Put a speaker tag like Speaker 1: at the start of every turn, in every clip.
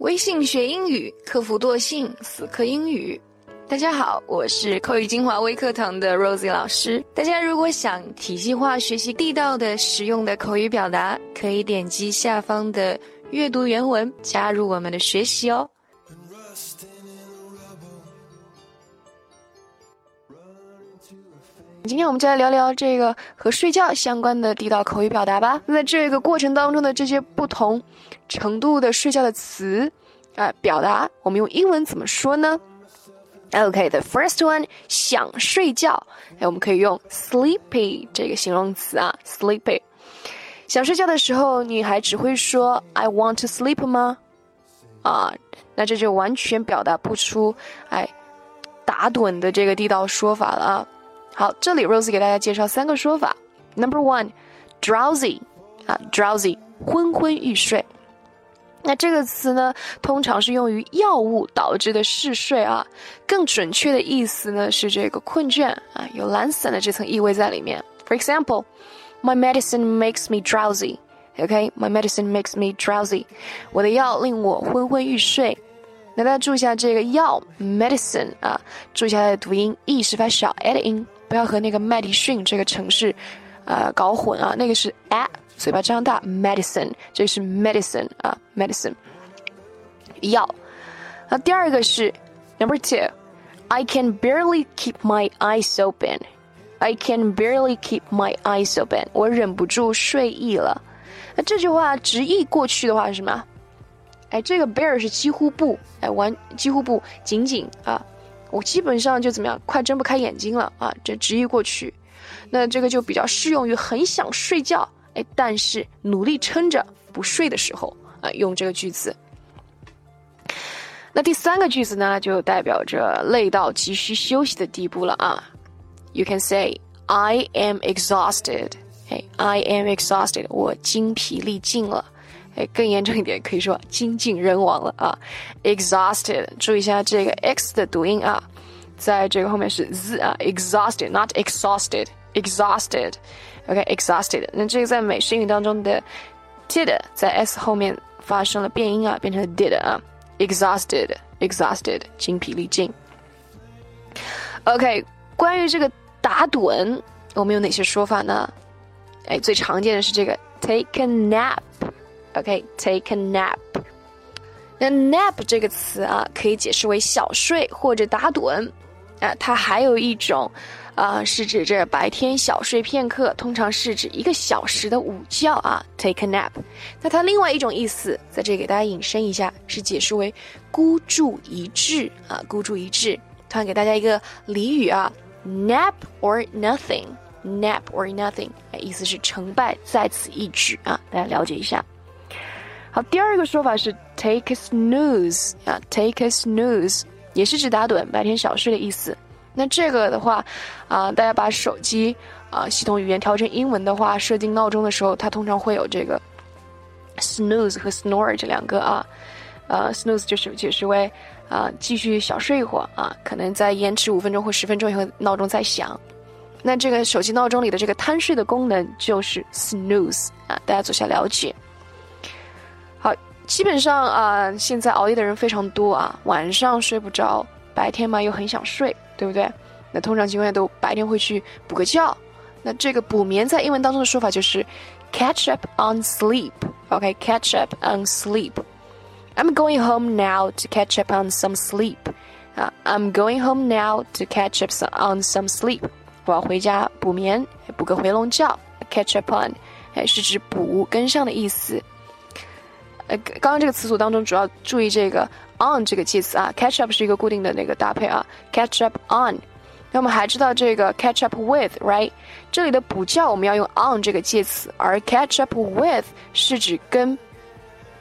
Speaker 1: 微信学英语，克服惰性，死磕英语。大家好，我是口语精华微课堂的 Rosie 老师。大家如果想体系化学习地道的、实用的口语表达，可以点击下方的阅读原文，加入我们的学习哦。今天我们就来聊聊这个和睡觉相关的地道口语表达吧。那在这个过程当中的这些不同程度的睡觉的词啊，表达，我们用英文怎么说呢？OK，the first one，想睡觉，哎，我们可以用 sleepy 这个形容词啊，sleepy。想睡觉的时候，你还只会说 I want to sleep 吗？啊，那这就完全表达不出哎打盹的这个地道说法了啊。好，这里 Rose 给大家介绍三个说法。Number one，drowsy 啊，drowsy，昏昏欲睡。那这个词呢，通常是用于药物导致的嗜睡啊，更准确的意思呢是这个困倦啊，有懒散的这层意味在里面。For example, my medicine makes me drowsy. OK, my medicine makes me drowsy. 我的药令我昏昏欲睡。那大家注意一下这个药 medicine 啊，注意一下它的读音，e 是发小 a 的音，不要和那个麦迪逊这个城市，呃，搞混啊，那个是 a。嘴巴张大，medicine，这个是 medicine 啊，medicine，药。那第二个是 number two，I can barely keep my eyes open。I can barely keep my eyes open。我忍不住睡意了。那这句话直译过去的话是什么？哎，这个 bear 是几乎不，哎，完几乎不，仅仅啊，我基本上就怎么样，快睁不开眼睛了啊，这直译过去。那这个就比较适用于很想睡觉。哎，但是努力撑着不睡的时候啊，用这个句子。那第三个句子呢，就代表着累到急需休息的地步了啊。You can say I am exhausted。哎，I am exhausted，我精疲力尽了。哎，更严重一点，可以说精尽人亡了啊。Exhausted，注意一下这个 x 的读音啊，在这个后面是 z 啊，exhausted，not exhausted，exhausted。OK，exhausted。那这个在美式英语当中的 did 在 s 后面发生了变音啊，变成了 did 啊，exhausted，exhausted，精疲力尽。OK，关于这个打盹，我们有哪些说法呢？哎，最常见的是这个 take a nap。OK，take a nap。那 nap 这个词啊，可以解释为小睡或者打盹。啊，它还有一种。啊，是指这白天小睡片刻，通常是指一个小时的午觉啊，take a nap。那它另外一种意思，在这里给大家引申一下，是解释为孤注一掷啊，孤注一掷。突然给大家一个俚语啊，nap or nothing，nap or nothing，意思是成败在此一举啊，大家了解一下。好，第二个说法是 take a snooze 啊，take a snooze 也是指打盹、白天小睡的意思。那这个的话，啊，大家把手机啊系统语言调成英文的话，设定闹钟的时候，它通常会有这个 snooze 和 snore 这两个啊，呃，snooze 就是解释为啊继续小睡一会儿啊，可能再延迟五分钟或十分钟以后闹钟再响。那这个手机闹钟里的这个贪睡的功能就是 snooze 啊，大家做下了解。基本上啊，现在熬夜的人非常多啊，晚上睡不着，白天嘛又很想睡。对不对？那通常情况下都白天会去补个觉。那这个补眠在英文当中的说法就是 catch up on sleep。OK，catch up on sleep。I'm going home now to catch up on some sleep。啊，I'm going home now to catch up on some sleep。我要回家补眠，补个回笼觉。catch up on，哎，是指补跟上的意思。呃，刚刚这个词组当中主要注意这个。on 这个介词啊，catch up 是一个固定的那个搭配啊，catch up on。那我们还知道这个 catch up with，right？这里的补觉我们要用 on 这个介词，而 catch up with 是指跟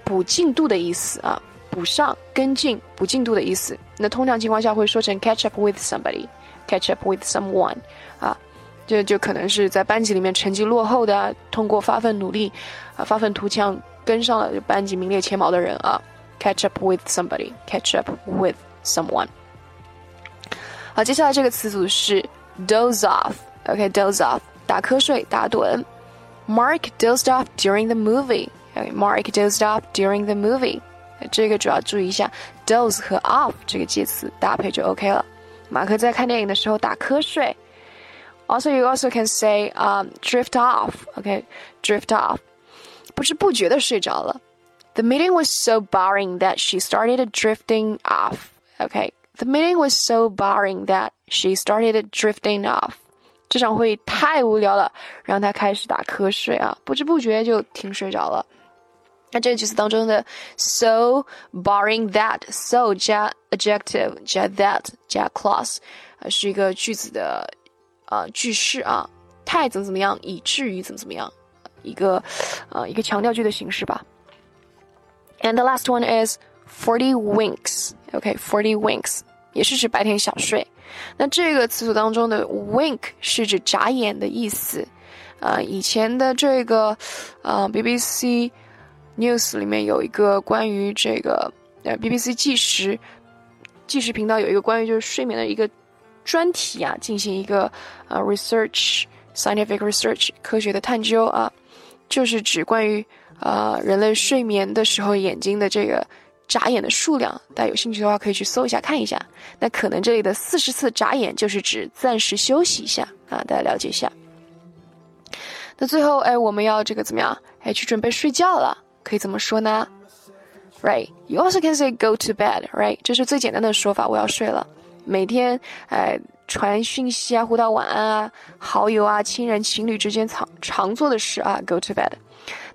Speaker 1: 补进度的意思啊，补上、跟进、补进度的意思。那通常情况下会说成 catch up with somebody，catch up with someone 啊，这就可能是在班级里面成绩落后的，通过发奋努力啊，发愤图强跟上了班级名列前茅的人啊。catch up with somebody, catch up with someone。好，接下来这个词组是 doze off。OK，doze、okay, off，打瞌睡、打盹。Mark dozed off during the movie. Okay, Mark dozed off during the movie. 这个主要注意一下，doze 和 off 这个介词搭配就 OK 了。马克在看电影的时候打瞌睡。Also, you also can say um drift off. OK, drift off， 不知不觉的睡着了。The meeting was so boring that she started drifting off. OK, the meeting was so boring that she started drifting off. 这场会议太无聊了，让他开始打瞌睡啊，不知不觉就听睡着了。那这个句子当中的 so boring that so 加 adjective 加 that 加 clause，呃，是一个句子的呃句式啊，太怎么怎么样，以至于怎么怎么样， 一个呃一个强调句的形式吧。And the last one is forty winks. OK, forty winks 也是指白天小睡。那这个词组当中的 wink 是指眨眼的意思。呃，以前的这个呃 BBC。News 里面有一个关于这个呃 BBC 纪实纪实频道有一个关于就是睡眠的一个专题啊，进行一个呃 research scientific research 科学的探究啊，就是指关于呃人类睡眠的时候眼睛的这个眨眼的数量。大家有兴趣的话可以去搜一下看一下。那可能这里的四十次眨眼就是指暂时休息一下啊，大家了解一下。那最后哎，我们要这个怎么样？哎，去准备睡觉了。可以怎么说呢？Right? You also can say go to bed. Right? 这是最简单的说法。我要睡了。每天，哎，传讯息啊，互道晚安啊，好友啊，亲人、情侣之间常常做的事啊，go to bed。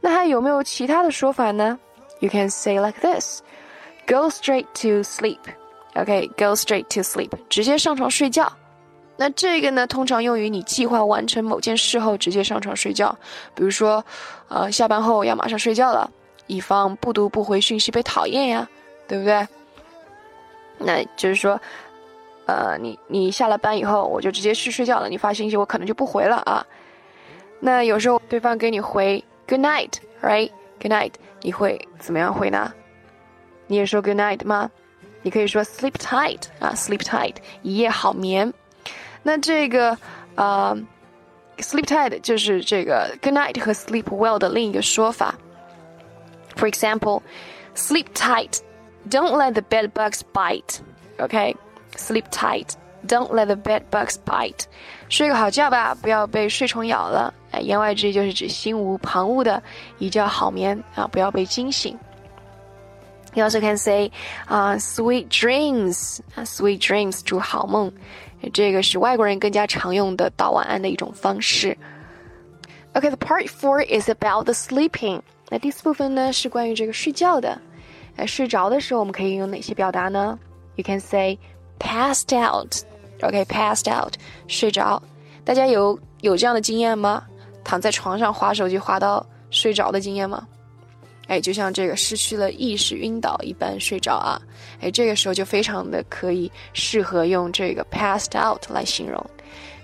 Speaker 1: 那还有没有其他的说法呢？You can say like this: Go straight to sleep. OK, go straight to sleep. 直接上床睡觉。那这个呢，通常用于你计划完成某件事后直接上床睡觉。比如说，呃，下班后要马上睡觉了。以防不读不回讯息被讨厌呀，对不对？那就是说，呃，你你下了班以后，我就直接去睡觉了。你发信息，我可能就不回了啊。那有时候对方给你回 Good night，right？Good night，你会怎么样回呢？你也说 Good night 吗？你可以说 Sleep tight 啊，Sleep tight，一夜好眠。那这个呃，Sleep tight 就是这个 Good night 和 Sleep well 的另一个说法。For example, sleep tight. Don't let the bed bugs bite，OK sleep tight. Don't let the bed bugs bite. 睡个好觉吧，不要被睡虫咬了。哎，言外之意就是指心无旁骛的一觉好眠啊，不要被惊醒。You also can say, 啊、uh,，sweet dreams 啊，sweet dreams 祝好梦，这个是外国人更加常用的道晚安的一种方式。Okay, the part four is about the sleeping. 那第四部分呢是关于这个睡觉的，哎，睡着的时候我们可以用哪些表达呢？You can say Passed out，OK，passed out，睡着。大家有有这样的经验吗？躺在床上划手机划到睡着的经验吗？哎，就像这个失去了意识、晕倒一般睡着啊！哎，这个时候就非常的可以适合用这个 passed out 来形容。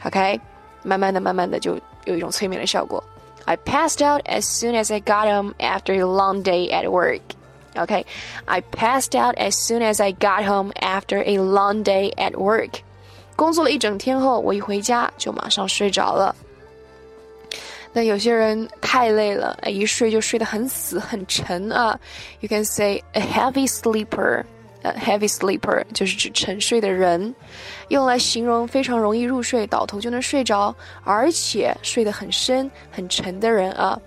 Speaker 1: OK，慢慢的、慢慢的就有一种催眠的效果。I passed out as soon as I got home after a long day at work. Okay, I passed out as soon as I got home after a long day at work. 工作了一整天后，我一回家就马上睡着了。那有些人太累了，一睡就睡得很死很沉啊。You can say a heavy sleeper. 呃，heavy sleeper 就是指沉睡的人，用来形容非常容易入睡、倒头就能睡着，而且睡得很深、很沉的人啊。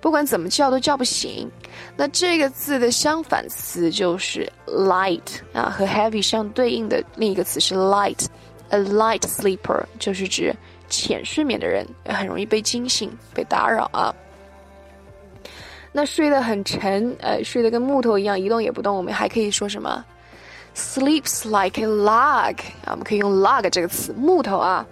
Speaker 1: 不管怎么叫都叫不醒。那这个字的相反词就是 light 啊，和 heavy 相对应的另一个词是 light。A light sleeper 就是指浅睡眠的人，很容易被惊醒、被打扰啊。那睡得很沉，呃，睡得跟木头一样，一动也不动。我们还可以说什么？Sleeps like a log 啊，我们可以用 log 这个词，木头啊。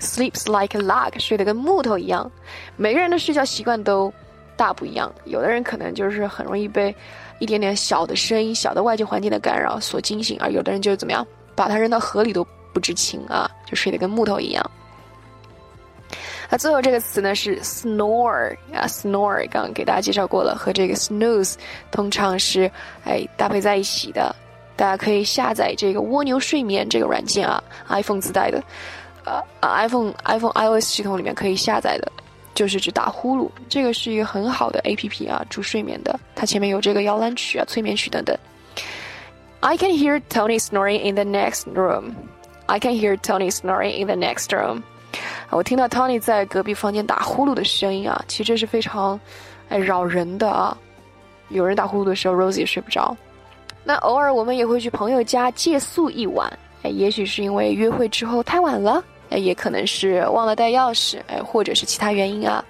Speaker 1: Sleeps like a log，睡得跟木头一样。每个人的睡觉习惯都大不一样，有的人可能就是很容易被一点点小的声音、小的外界环境的干扰所惊醒，而有的人就是怎么样，把它扔到河里都不知情啊，就睡得跟木头一样。那最后这个词呢是 snore 啊，snore 刚刚给大家介绍过了，和这个 snooze 通常是哎搭配在一起的。大家可以下载这个蜗牛睡眠这个软件啊，iPhone 自带的，呃，iPhone iPhone iOS 系统里面可以下载的。就是指打呼噜。这个是一个很好的 A P P 啊，助睡眠的。它前面有这个摇篮曲啊、催眠曲等等。I can hear Tony snoring in the next room. I can hear Tony snoring in the next room. 我听到 Tony 在隔壁房间打呼噜的声音啊，其实这是非常哎扰人的啊。有人打呼噜的时候，Rosie 也睡不着。那偶尔我们也会去朋友家借宿一晚，哎，也许是因为约会之后太晚了，也可能是忘了带钥匙，哎，或者是其他原因啊。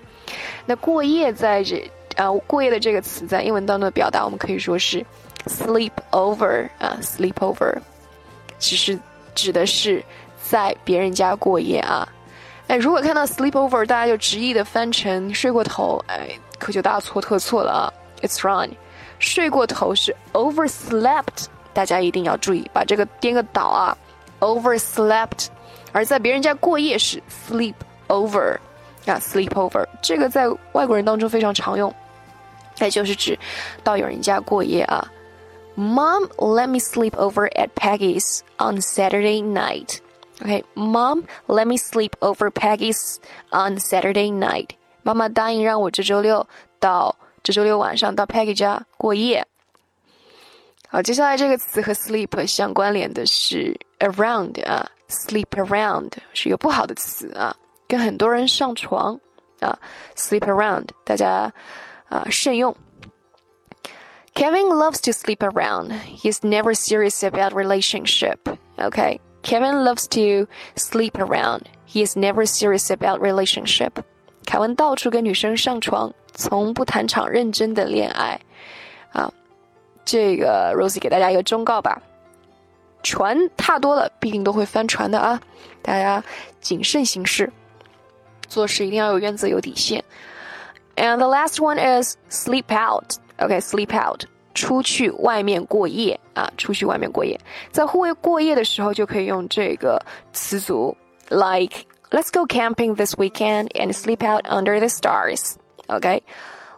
Speaker 1: 那过夜在这啊，过夜的这个词在英文当中的表达，我们可以说是 sleep over 啊，sleep over，其实指的是在别人家过夜啊。哎，如果看到 sleep over，大家就直译的翻成睡过头，哎，可就大错特错了啊。It's wrong，睡过头是 overslept，大家一定要注意，把这个颠个倒啊，overslept。而在别人家过夜是 sleep over，啊，sleep over，这个在外国人当中非常常用，那就是指到有人家过夜啊。Mom, let me sleep over at Peggy's on Saturday night. OK, Mom, let me sleep over Peggy's on Saturday night. 妈妈答应让我这周六到。这周六晚上到 Peggy 家过夜。好，接下来这个词和 sleep 相关联的是 around 啊 ，sleep around 是一个不好的词啊，跟很多人上床啊，sleep around，大家啊慎用。Kevin loves to sleep around. He's never serious about relationship. Okay, Kevin loves to sleep around. He is never serious about relationship. 凯文到处跟女生上床，从不谈场认真的恋爱，啊，这个 Rosie 给大家一个忠告吧， 船踏多了必定都会翻船的啊，大家谨慎行事，做事一定要有原则有底线。And the last one is sleep out. Okay, sleep out，出去外面过夜啊，出去外面过夜，在户外过夜的时候就可以用这个词组，like let's go camping this weekend and sleep out under the stars. Okay,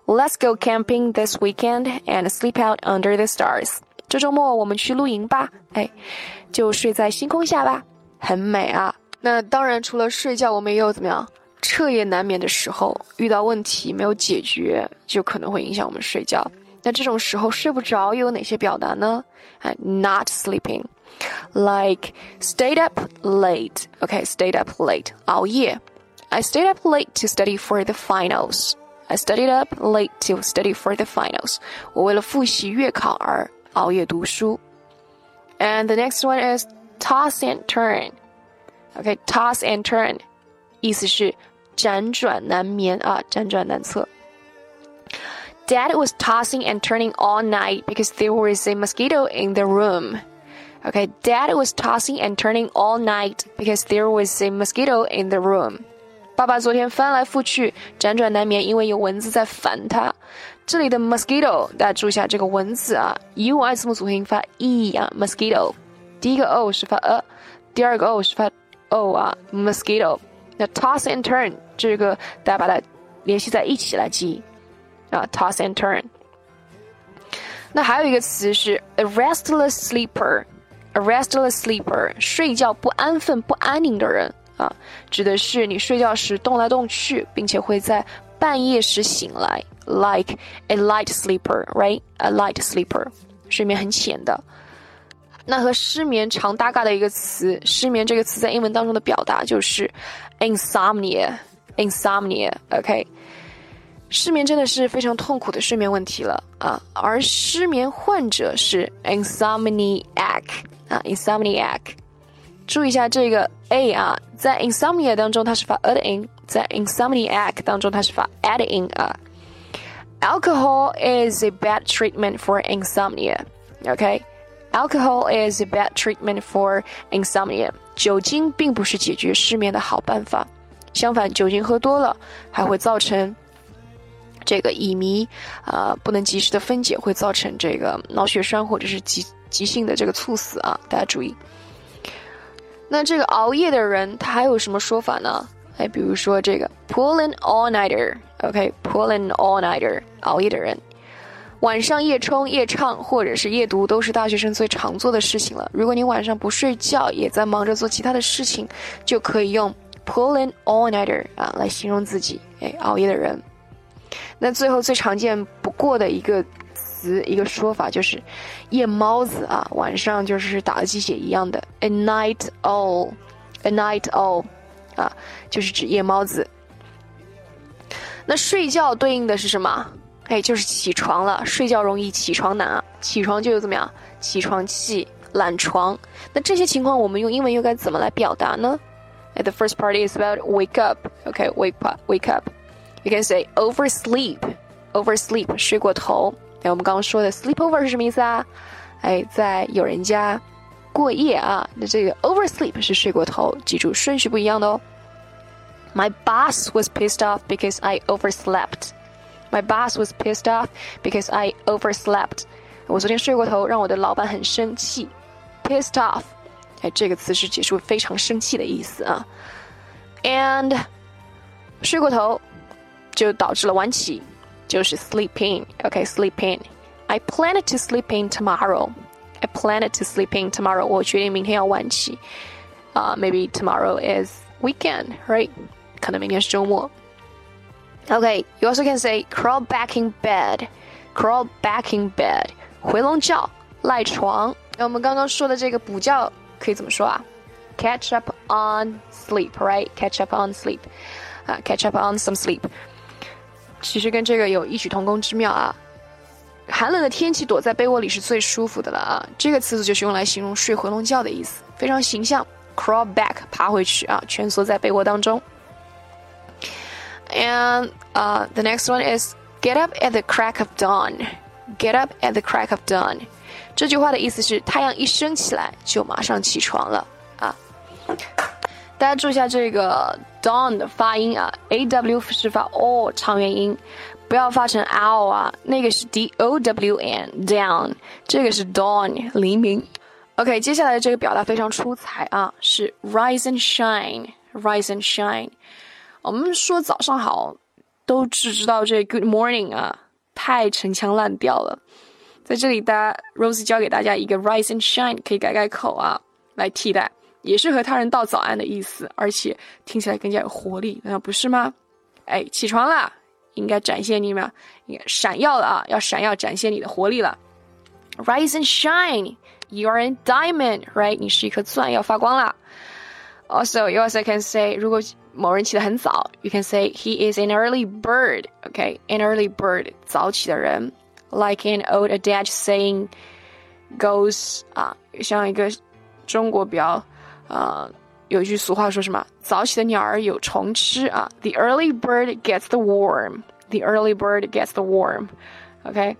Speaker 1: let's go camping this weekend and sleep out under the stars. 这周末我们去露营吧，哎，就睡在星空下吧，很美啊。那当然，除了睡觉，我们也有怎么样彻夜难眠的时候，遇到问题没有解决，就可能会影响我们睡觉。那这种时候睡不着，又有哪些表达呢？哎，not sleeping, like stayed up late。OK，stayed up late，熬夜。I stayed up late to study for the finals. I studied up late to study for the finals. 我为了复习月考而熬夜读书。And the next one is toss and turn. Okay, toss and turn，意思是辗转难眠啊，辗转难测。Dad was tossing and turning all night because there was a mosquito in the room. Okay, Dad was tossing and turning all night because there was a mosquito in the room. 爸爸昨天翻来覆去，辗转难眠，因为有蚊子在烦他。这里的 mosquito，大家注意一下这个蚊子啊，u i 字母组合音发 e 啊，mosquito，第一个 o 是发 a，第二个 o 是发 o 啊，mosquito。那 toss and turn 这个大家把它联系在一起来记啊，toss and turn。那还有一个词是 a restless sleeper，a restless sleeper，睡觉不安分、不安宁的人。啊，指的是你睡觉时动来动去，并且会在半夜时醒来，like a light sleeper，right？a light sleeper，睡眠很浅的。那和失眠常搭嘎的一个词，失眠这个词在英文当中的表达就是 insomnia，insomnia，OK？失眠真的是非常痛苦的睡眠问题了啊，而失眠患者是 insomniac 啊，insomniac。注意一下这个 a 啊，在 insomnia 当中它是发 a 的音，在 insomniac 当中它是发 a 的音啊。Alcohol is a bad treatment for insomnia. Okay, alcohol is a bad treatment for insomnia. 酒精并不是解决失眠的好办法，相反，酒精喝多了还会造成这个乙醚啊不能及时的分解，会造成这个脑血栓或者是急急性的这个猝死啊，大家注意。那这个熬夜的人，他还有什么说法呢？哎，比如说这个，pull in all nighter，OK，pulling all nighter，熬夜的人，晚上夜冲、夜唱或者是夜读，都是大学生最常做的事情了。如果你晚上不睡觉，也在忙着做其他的事情，就可以用 pull in all nighter 啊来形容自己。哎，熬夜的人。那最后最常见不过的一个词，一个说法就是夜猫子啊，晚上就是打了鸡血一样的，a night owl，a night owl，啊，就是指夜猫子。那睡觉对应的是什么？哎，就是起床了。睡觉容易起床难啊，起床就有怎么样？起床气，懒床。那这些情况我们用英文又该怎么来表达呢？The first part is about wake up. Okay, wake up, wake up. You can say oversleep, oversleep 睡过头。哎，我们刚刚说的 sleepover 是什么意思啊？哎，在有人家过夜啊。那这个 oversleep 是睡过头，记住顺序不一样的哦。My boss was pissed off because I overslept. My boss was pissed off because I overslept. 我昨天睡过头，让我的老板很生气。Pissed off，哎，这个词是解释非常生气的意思啊。And 睡过头就导致了晚起， 就是 sleeping。OK，sleeping。I planned to sleep in tomorrow. I planned to sleep in tomorrow. 我决定明天要晚起。啊、uh,，maybe tomorrow is weekend, right? 可能明天是周末。Okay, you also can say crawl back in bed, crawl back in bed，回笼觉，赖床。那我们刚刚说的这个补觉可以怎么说啊？Catch up on sleep, right? Catch up on sleep，啊、uh,，catch up on some sleep。 其实跟这个有异曲同工之妙啊。寒冷的天气躲在被窝里是最舒服的了啊！这个词组就是用来形容睡回笼觉的意思，非常形象。Crawl back，爬回去啊，蜷缩在被窝当中。And uh, the next one is get up at the crack of dawn. Get up at the crack of dawn. 这句话的意思是太阳一升起来就马上起床了啊。大家注意一下这个 dawn 的发音啊，a w 是发 o 长元音，不要发成 ow 啊，那个是 d o w n down，这个是 dawn 黎明。OK，接下来这个表达非常出彩啊，是 rise and shine，rise and shine。我们说早上好，都只知道这 Good morning 啊，太陈腔滥调了。在这里，大家 Rose 教给大家一个 Rise and Shine，可以改改口啊，来替代，也是和他人道早安的意思，而且听起来更加有活力，难道不是吗？哎，起床了，应该展现你们，应该闪耀了啊，要闪耀，展现你的活力了。Rise and shine，you are a diamond，right？你是一颗钻，要发光了。Also, you also can say 如果某人起得很早，you can say he is an early bird. Okay, an early bird，早起的人。Like an old adage saying goes 啊，像一个中国比较呃有一句俗话说什么？早起的鸟儿有虫吃啊。The early bird gets the worm. The early bird gets the worm. Okay.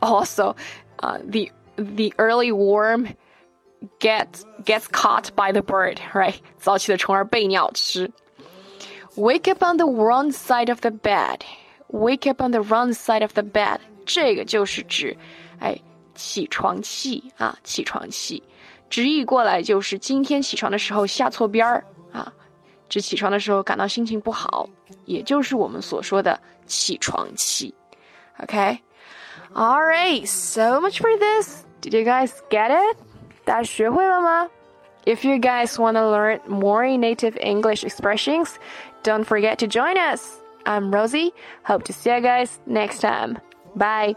Speaker 1: Also, uh, the the early worm gets gets caught by the bird, right? 早起的虫儿被鸟吃。Wake up on the wrong side of the bed. Wake up on the wrong side of the bed. 这个就是指，哎，起床气啊，起床气。 直译过来就是今天起床的时候下错边儿啊，指起床的时候感到心情不好，也就是我们所说的起床气。Okay. All right. So much for this. Did you guys get it? 大家学会了吗？If you guys want to learn more native English expressions, don't forget to join us. I'm Rosie. Hope to see you guys next time. Bye.